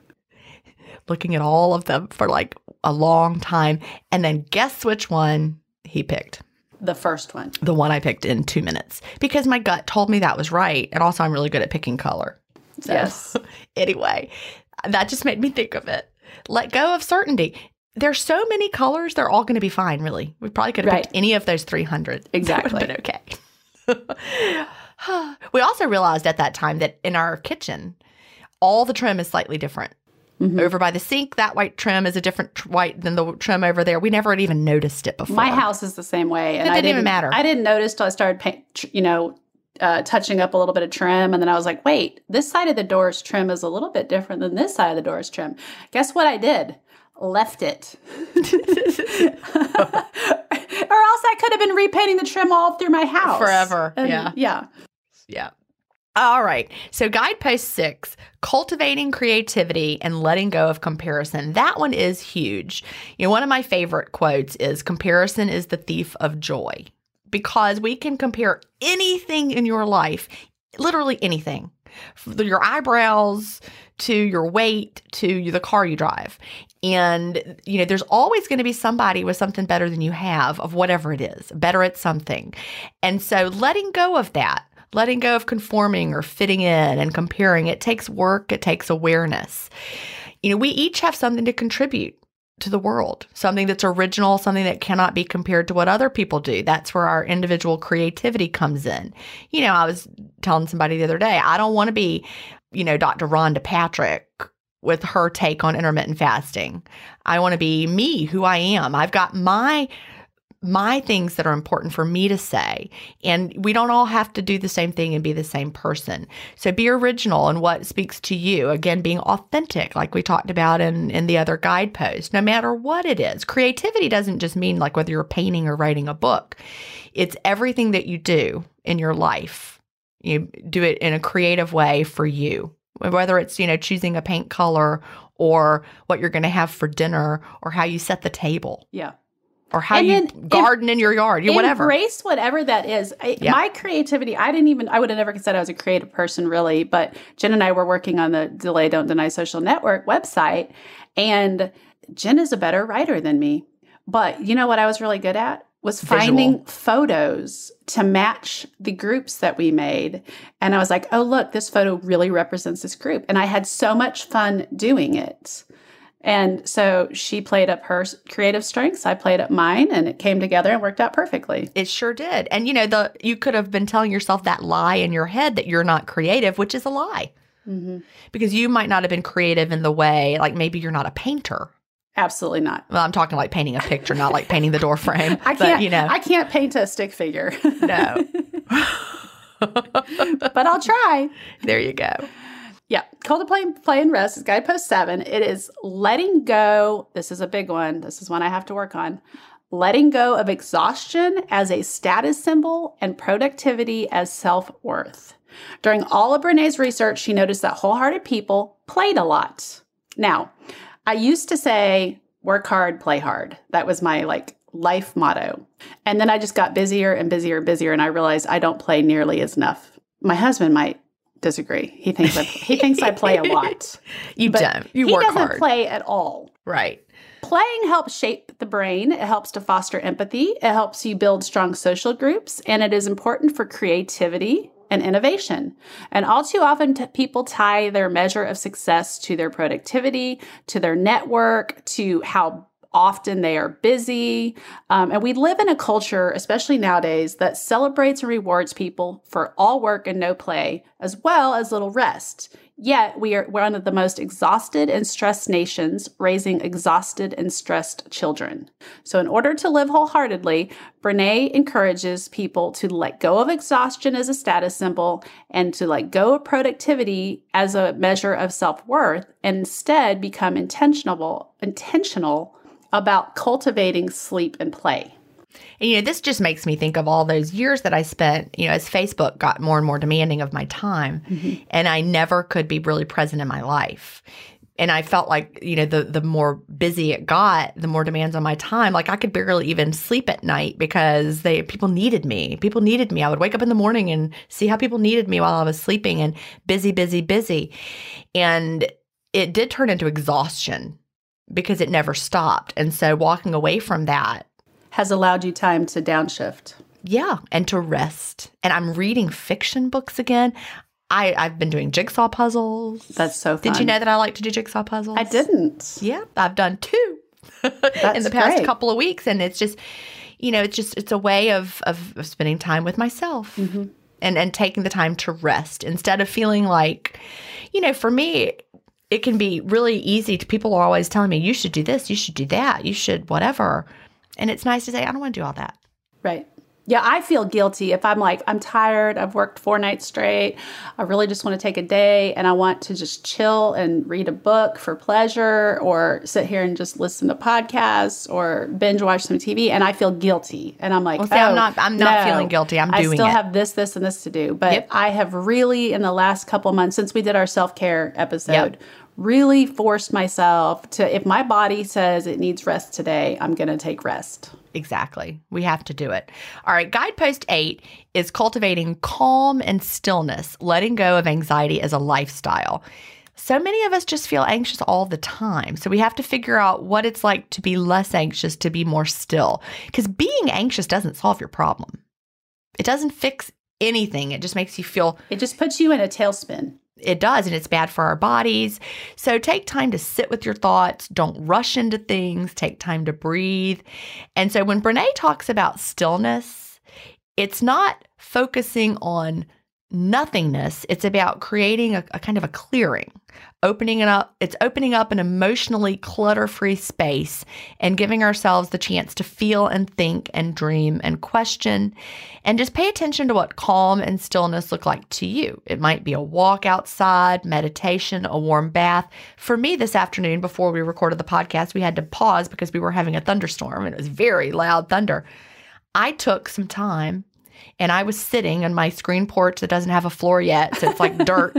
Speaker 1: looking at all of them for like a long time, and then guess which one he picked.
Speaker 2: The first one.
Speaker 1: The one I picked in two minutes because my gut told me that was right, and also I'm really good at picking color.
Speaker 2: So, yes.
Speaker 1: anyway, that just made me think of it. Let go of certainty. There's so many colors, they're all going to be fine, really. We probably could have right. picked any of those 300.
Speaker 2: Exactly.
Speaker 1: But okay. we also realized at that time that in our kitchen, all the trim is slightly different. Mm-hmm. Over by the sink, that white trim is a different white than the trim over there. We never had even noticed it before.
Speaker 2: My house is the same way,
Speaker 1: and it didn't, I didn't even matter.
Speaker 2: I didn't notice till I started, paint, you know, uh, touching up a little bit of trim. And then I was like, wait, this side of the door's trim is a little bit different than this side of the door's trim. Guess what I did? Left it. or else I could have been repainting the trim all through my house.
Speaker 1: Forever.
Speaker 2: And,
Speaker 1: yeah.
Speaker 2: Yeah.
Speaker 1: Yeah. All right. So, guidepost six cultivating creativity and letting go of comparison. That one is huge. You know, one of my favorite quotes is comparison is the thief of joy because we can compare anything in your life, literally anything, your eyebrows to your weight to the car you drive. And, you know, there's always going to be somebody with something better than you have of whatever it is, better at something. And so letting go of that, letting go of conforming or fitting in and comparing, it takes work, it takes awareness. You know, we each have something to contribute to the world, something that's original, something that cannot be compared to what other people do. That's where our individual creativity comes in. You know, I was telling somebody the other day, I don't want to be, you know, Dr. Rhonda Patrick with her take on intermittent fasting. I want to be me, who I am. I've got my my things that are important for me to say. And we don't all have to do the same thing and be the same person. So be original in what speaks to you. Again, being authentic, like we talked about in, in the other guidepost, no matter what it is. Creativity doesn't just mean like whether you're painting or writing a book, it's everything that you do in your life. You do it in a creative way for you whether it's, you know, choosing a paint color or what you're going to have for dinner or how you set the table
Speaker 2: Yeah.
Speaker 1: Or how
Speaker 2: And
Speaker 1: you garden in your yard, you whatever.
Speaker 2: Embrace whatever that is. I,
Speaker 1: Yeah.
Speaker 2: My creativity, I didn't even, I would have never said I was a creative person really, but Jen and I were working on the Delay Don't Deny Social Network website. And Jen is a better writer than me. But you know what I was really good at? Was
Speaker 1: Visual.
Speaker 2: finding photos to match the groups that we made. And I was like, oh, look, this photo really represents this group. And I had so much fun doing it. And so she played up her creative strengths, I played up mine, and it came together and worked out perfectly.
Speaker 1: It sure did. And you know, the you could have been telling yourself that lie in your head that you're not creative, which is a lie.
Speaker 2: Mm-hmm.
Speaker 1: Because you might not have been creative in the way, like maybe you're not a painter.
Speaker 2: Absolutely not.
Speaker 1: Well, I'm talking like painting a picture, not like painting the door frame.
Speaker 2: I can't.
Speaker 1: you know,
Speaker 2: I can't paint a stick figure.
Speaker 1: no.
Speaker 2: but I'll try.
Speaker 1: there you go.
Speaker 2: Yeah, Call to Play, Play and Rest is Guidepost 7. It is letting go. This is a big one. This is one I have to work on. Letting go of exhaustion as a status symbol and productivity as self worth. During all of Brene's research, she noticed that wholehearted people played a lot. Now, I used to say, work hard, play hard. That was my like life motto. And then I just got busier and busier and busier, and I realized I don't play nearly as enough. My husband might disagree. He thinks I, he thinks I play a lot.
Speaker 1: You
Speaker 2: But
Speaker 1: don't. You
Speaker 2: he
Speaker 1: work
Speaker 2: doesn't
Speaker 1: hard.
Speaker 2: play at all.
Speaker 1: right.
Speaker 2: Playing helps shape the brain. It helps to foster empathy. It helps you build strong social groups, and it is important for creativity and innovation. And all too often, t- people tie their measure of success to their productivity, to their network, to how often they are busy. Um, and we live in a culture, especially nowadays, that celebrates and rewards people for all work and no play, as well as little rest. Yet we are one of the most exhausted and stressed nations, raising exhausted and stressed children. So, in order to live wholeheartedly, Brene encourages people to let go of exhaustion as a status symbol and to let go of productivity as a measure of self worth, and instead become intentional, intentional about cultivating sleep and play.
Speaker 1: And, you know, this just makes me think of all those years that I spent, you know, as Facebook got more and more demanding of my time, mm-hmm. and I never could be really present in my life. And I felt like, you know, the the more busy it got, the more demands on my time. Like I could barely even sleep at night because they people needed me. People needed me. I would wake up in the morning and see how people needed me while I was sleeping and busy, busy, busy. And it did turn into exhaustion because it never stopped. And so walking away from that
Speaker 2: Has allowed you time to downshift.
Speaker 1: yeah, and to rest. And I'm reading fiction books again. I, I've been doing jigsaw puzzles.
Speaker 2: That's so fun.
Speaker 1: Did you know that I like to do jigsaw puzzles?
Speaker 2: I didn't.
Speaker 1: Yeah, I've done two in the past
Speaker 2: great.
Speaker 1: couple of weeks, and it's just, you know, it's just it's a way of of, of spending time with myself
Speaker 2: Mm-hmm.
Speaker 1: and and taking the time to rest instead of feeling like, you know, for me. It can be really easy to people are always telling me you should do this, you should do that, you should whatever. And it's nice to say I don't want to do all that.
Speaker 2: Right. Yeah, I feel guilty if I'm like, I'm tired, I've worked four nights straight, I really just want to take a day and I want to just chill and read a book for pleasure or sit here and just listen to podcasts or binge watch some TV and I feel guilty. And I'm like,
Speaker 1: Well, see, I'm
Speaker 2: oh,
Speaker 1: not- I'm not
Speaker 2: no,
Speaker 1: feeling guilty. I'm
Speaker 2: I still
Speaker 1: it.
Speaker 2: have this, this, and this to do. But
Speaker 1: Yep.
Speaker 2: I have really, in the last couple months, since we did our self care episode,
Speaker 1: Yep.
Speaker 2: Really forced myself to, if my body says it needs rest today, I'm going to take rest.
Speaker 1: Exactly. We have to do it. All right. Guidepost eight is cultivating calm and stillness, letting go of anxiety as a lifestyle. So many of us just feel anxious all the time. So we have to figure out what it's like to be less anxious, to be more still. Because being anxious doesn't solve your problem, it doesn't fix anything. It just makes you feel
Speaker 2: It just puts you in a tailspin.
Speaker 1: It does and it's bad for our bodies. So take time to sit with your thoughts. Don't rush into things. Take time to breathe. And so when brene talks about stillness it's not focusing on nothingness. It's about creating a, a kind of a clearing opening it up it's opening up an emotionally clutter-free space and giving ourselves the chance to feel and think and dream and question and just pay attention to what calm and stillness look like to you. It might be a walk outside meditation a warm bath. For me this afternoon before we recorded the podcast we had to pause because we were having a thunderstorm and it was very loud thunder. I took some time and I was sitting on my screen porch that doesn't have a floor yet, so it's like dirt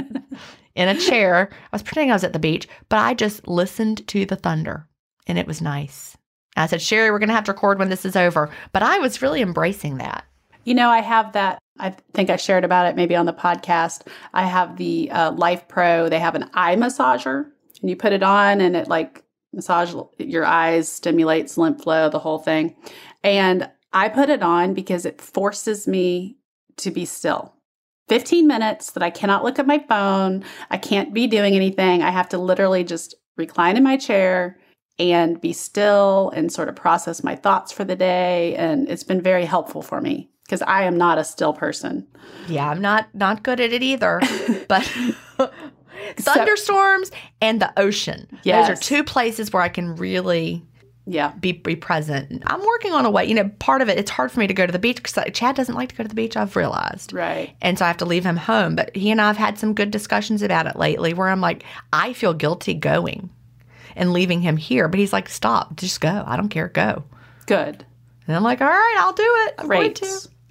Speaker 1: in a chair. I was pretending I was at the beach, but I just listened to the thunder and it was nice. I said, Sherry, we're going to have to record when this is over. But I was really embracing that.
Speaker 2: You know, I have that. I think I shared about it maybe on the podcast. I have the uh, Life Pro. They have an eye massager, and you put it on, and it like massage your eyes, stimulates lymph flow, the whole thing. And I put it on because it forces me to be still. 15 minutes that I cannot look at my phone. I can't be doing anything. I have to literally just recline in my chair and be still and sort of process my thoughts for the day. And it's been very helpful for me because I am not a still person.
Speaker 1: Yeah, I'm not not good at it either. but thunderstorms so, and the ocean. Yes. Those are two places where I can really
Speaker 2: yeah.
Speaker 1: be be present. I'm working on a way you know part of it it's hard for me to go to the beach because chad doesn't like to go to the beach i've realized.
Speaker 2: Right.
Speaker 1: And so i have to leave him home but he and i've had some good discussions about it lately where i'm like i feel guilty going and leaving him here but he's like stop just go i don't care go.
Speaker 2: Good.
Speaker 1: And i'm like all right i'll do it I'm
Speaker 2: Great.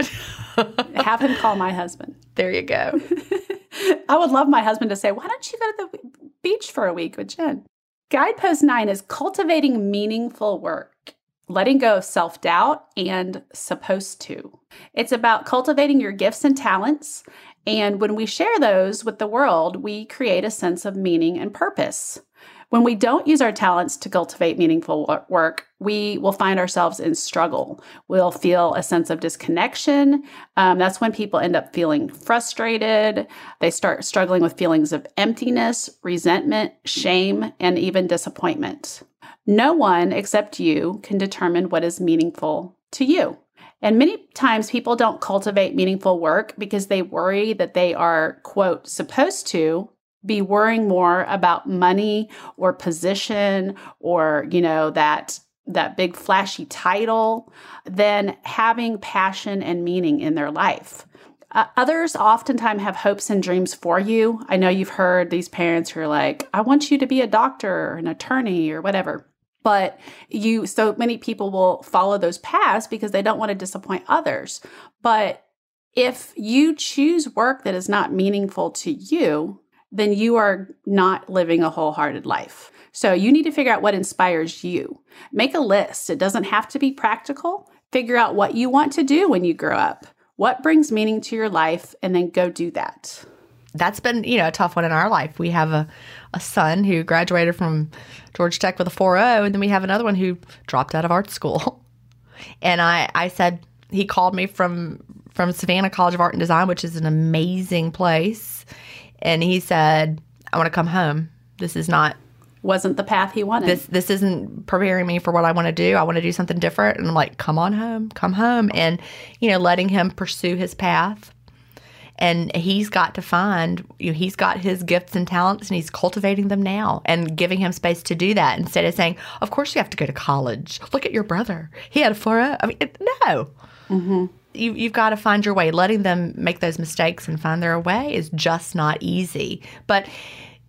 Speaker 2: have him call my husband.
Speaker 1: There you go.
Speaker 2: I would love my husband to say, Why don't you go to the beach for a week with Jen? Guidepost nine is cultivating meaningful work, letting go of self doubt and supposed to. It's about cultivating your gifts and talents. And when we share those with the world, we create a sense of meaning and purpose. When we don't use our talents to cultivate meaningful work, we will find ourselves in struggle. We'll feel a sense of disconnection. Um, that's when people end up feeling frustrated. They start struggling with feelings of emptiness, resentment, shame, and even disappointment. No one except you can determine what is meaningful to you. And many times people don't cultivate meaningful work because they worry that they are, quote, supposed to be worrying more about money or position or, you know, that that big flashy title than having passion and meaning in their life. Uh, others oftentimes have hopes and dreams for you. I know you've heard these parents who are like, I want you to be a doctor or an attorney or whatever. But you, so many people will follow those paths because they don't want to disappoint others. But if you choose work that is not meaningful to you, then you are not living a wholehearted life. So you need to figure out what inspires you. Make a list. It doesn't have to be practical. Figure out what you want to do when you grow up. What brings meaning to your life and then go do that.
Speaker 1: That's been, you know, a tough one in our life. We have a, a son who graduated from Georgia Tech with a 4.0 and then we have another one who dropped out of art school. And I I said he called me from from Savannah College of Art and Design, which is an amazing place and he said, "I want to come home. This is not
Speaker 2: wasn't the path he wanted.
Speaker 1: This this isn't preparing me for what I want to do. I want to do something different." And I'm like, "Come on home. Come home." And you know, letting him pursue his path. And he's got to find, you know, he's got his gifts and talents and he's cultivating them now and giving him space to do that instead of saying, Of course you have to go to college. Look at your brother. He had a 4 I mean, no. Mm-hmm you, you've got to find your way. Letting them make those mistakes and find their way is just not easy. But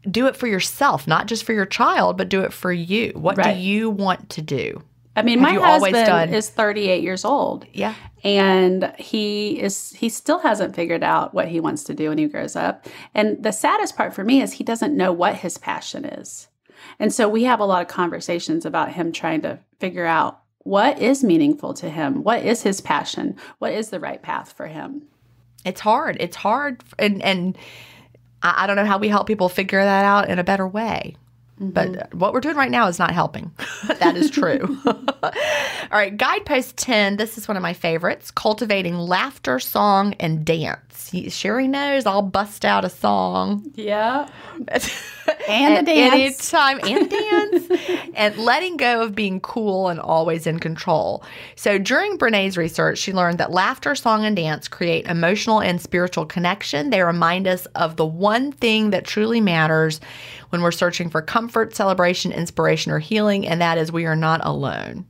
Speaker 1: do it for yourself, not just for your child, but do it for you. What right. do you want to do?
Speaker 2: I mean, Have my husband is 38 years old.
Speaker 1: Yeah.
Speaker 2: And he is he still hasn't figured out what he wants to do when he grows up. And the saddest part for me is he doesn't know what his passion is. And so we have a lot of conversations about him trying to figure out what is meaningful to him? What is his passion? What is the right path for him?
Speaker 1: It's hard. It's hard. And, and I, don't know how we help people figure that out in a better way. Mm-hmm. But what we're doing right now is not helping. that is true. All right, guidepost 10. This is one of my favorites cultivating laughter, song, and dance. Sherry knows I'll bust out a song.
Speaker 2: Yeah. and a dance.
Speaker 1: Anytime, and dance. and letting go of being cool and always in control. So during Brene's research, she learned that laughter, song, and dance create emotional and spiritual connection. They remind us of the one thing that truly matters when we're searching for comfort, celebration, inspiration, or healing, and that is we are not alone.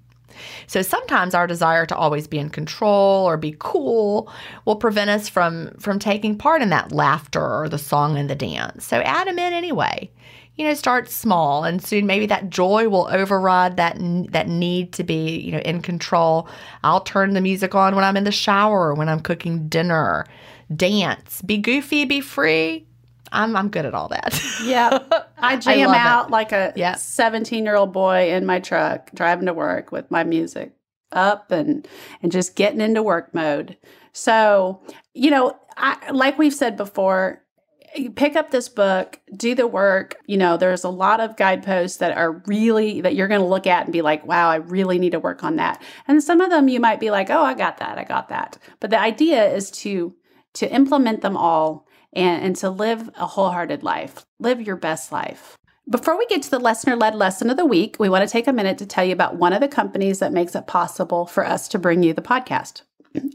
Speaker 1: So sometimes our desire to always be in control or be cool will prevent us from from taking part in that laughter or the song and the dance. So add them in anyway. You know, start small, and soon maybe that joy will override that that need to be you know in control. I'll turn the music on when I'm in the shower, when I'm cooking dinner. Dance, be goofy, be free. I'm I'm good at all that.
Speaker 2: Yeah. I jam
Speaker 1: it.
Speaker 2: out like a
Speaker 1: Yeah.
Speaker 2: 17 year old boy in my truck driving to work with my music up and and just getting into work mode. So, you know, I, like we've said before, you pick up this book, do the work. You know, there's a lot of guideposts that are really that you're going to look at and be like, wow, I really need to work on that. And some of them you might be like, oh, I got that, I got that. But the idea is to to implement them all and, and to live a wholehearted life, live your best life. Before we get to the listener led lesson of the week, we want to take a minute to tell you about one of the companies that makes it possible for us to bring you the podcast.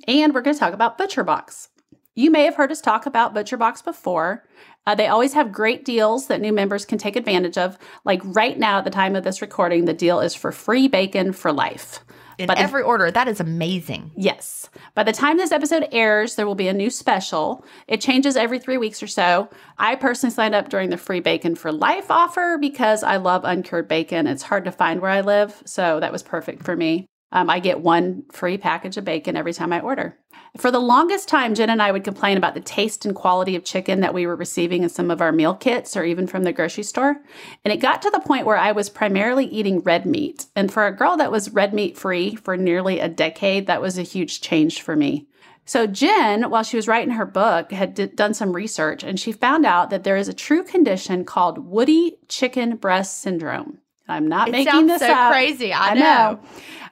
Speaker 2: And we're going to talk about ButcherBox. You may have heard us talk about ButcherBox before. Uh, they always have great deals that new members can take advantage of. Like right now, at the time of this recording, the deal is for free bacon for life.
Speaker 1: In
Speaker 2: But
Speaker 1: every order, that is amazing.
Speaker 2: Yes. By the time this episode airs, there will be a new special. It changes every three weeks or so. I personally signed up during the free bacon for life offer because I love uncured bacon. It's hard to find where I live, so that was perfect for me. Um, I get one free package of bacon every time I order. For the longest time, Jen and I would complain about the taste and quality of chicken that we were receiving in some of our meal kits or even from the grocery store. And it got to the point where I was primarily eating red meat. And for a girl that was red meat free for nearly a decade, that was a huge change for me. So, Jen, while she was writing her book, had d- done some research and she found out that there is a true condition called woody chicken breast syndrome. I'm not
Speaker 1: It
Speaker 2: making this
Speaker 1: so
Speaker 2: up.
Speaker 1: crazy. I know.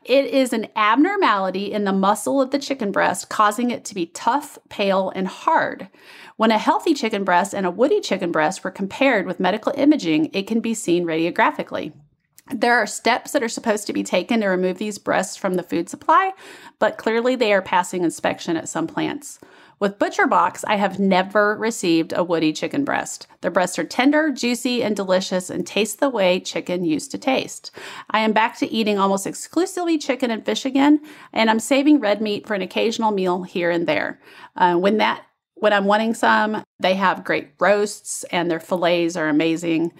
Speaker 2: It is an abnormality in the muscle of the chicken breast, causing it to be tough, pale, and hard. When a healthy chicken breast and a woody chicken breast were compared with medical imaging, it can be seen radiographically. There are steps that are supposed to be taken to remove these breasts from the food supply, but clearly they are passing inspection at some plants. With ButcherBox, I have never received a woody chicken breast. Their breasts are tender, juicy, and delicious and taste the way chicken used to taste. I am back to eating almost exclusively chicken and fish again, and I'm saving red meat for an occasional meal here and there. Uh, when that when I'm wanting some, they have great roasts and their fillets are amazing.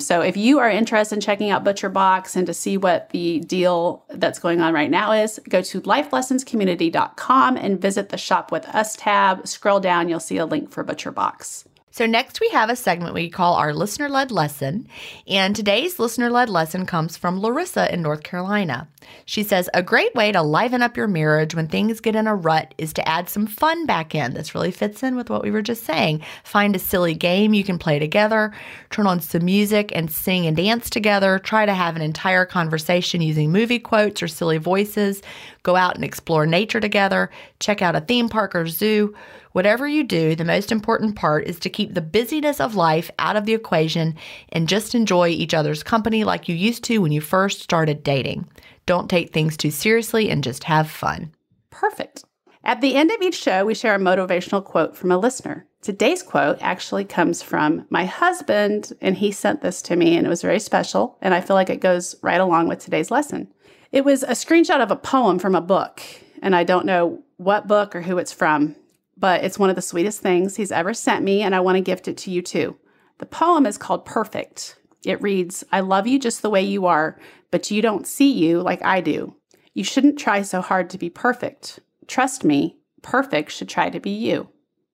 Speaker 2: So if you are interested in checking out Butcher Box and to see what the deal that's going on right now is, go to lifelessonscommunity.com and visit the Shop with Us tab. Scroll down, you'll see a link for Butcher Box.
Speaker 1: So, next we have a segment we call our listener led lesson. And today's listener led lesson comes from Larissa in North Carolina. She says, A great way to liven up your marriage when things get in a rut is to add some fun back in. This really fits in with what we were just saying. Find a silly game you can play together, turn on some music and sing and dance together, try to have an entire conversation using movie quotes or silly voices, go out and explore nature together, check out a theme park or zoo. Whatever you do, the most important part is to keep the busyness of life out of the equation and just enjoy each other's company like you used to when you first started dating. Don't take things too seriously and just have fun.
Speaker 2: Perfect. At the end of each show, we share a motivational quote from a listener. Today's quote actually comes from my husband, and he sent this to me, and it was very special. And I feel like it goes right along with today's lesson. It was a screenshot of a poem from a book, and I don't know what book or who it's from, but it's one of the sweetest things he's ever sent me, and I want to gift it to you too. The poem is called Perfect. It reads I love you just the way you are, but you don't see you like I do. You shouldn't try so hard to be perfect. Trust me, perfect should try to be you.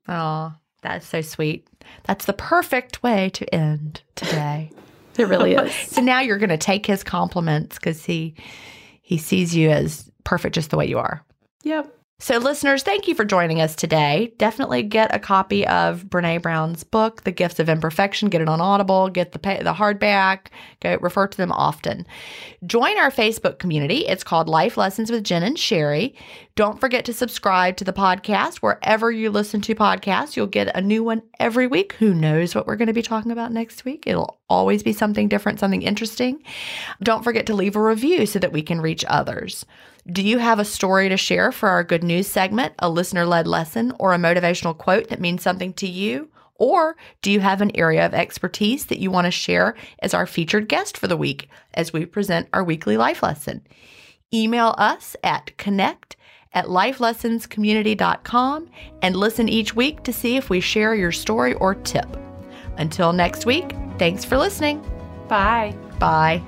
Speaker 1: Oh, that's so sweet. That's the perfect way to end today.
Speaker 2: It really is.
Speaker 1: so now you're going to take his compliments because he he sees you as perfect just the way you are.
Speaker 2: yep.
Speaker 1: So, listeners, thank you for joining us today. Definitely get a copy of Brene Brown's book, The Gifts of Imperfection. Get it on Audible. Get the pay, the hardback. Go refer to them often. Join our Facebook community. It's called Life Lessons with Jen and Sherry. Don't forget to subscribe to the podcast wherever you listen to podcasts. You'll get a new one every week. Who knows what we're going to be talking about next week? It'll always be something different, something interesting. Don't forget to leave a review so that we can reach others. Do you have a story to share for our good news segment, a listener led lesson, or a motivational quote that means something to you? Or do you have an area of expertise that you want to share as our featured guest for the week as we present our weekly life lesson? Email us at connect at lifelessonscommunity.com and listen each week to see if we share your story or tip. Until next week, thanks for listening.
Speaker 2: Bye.
Speaker 1: Bye.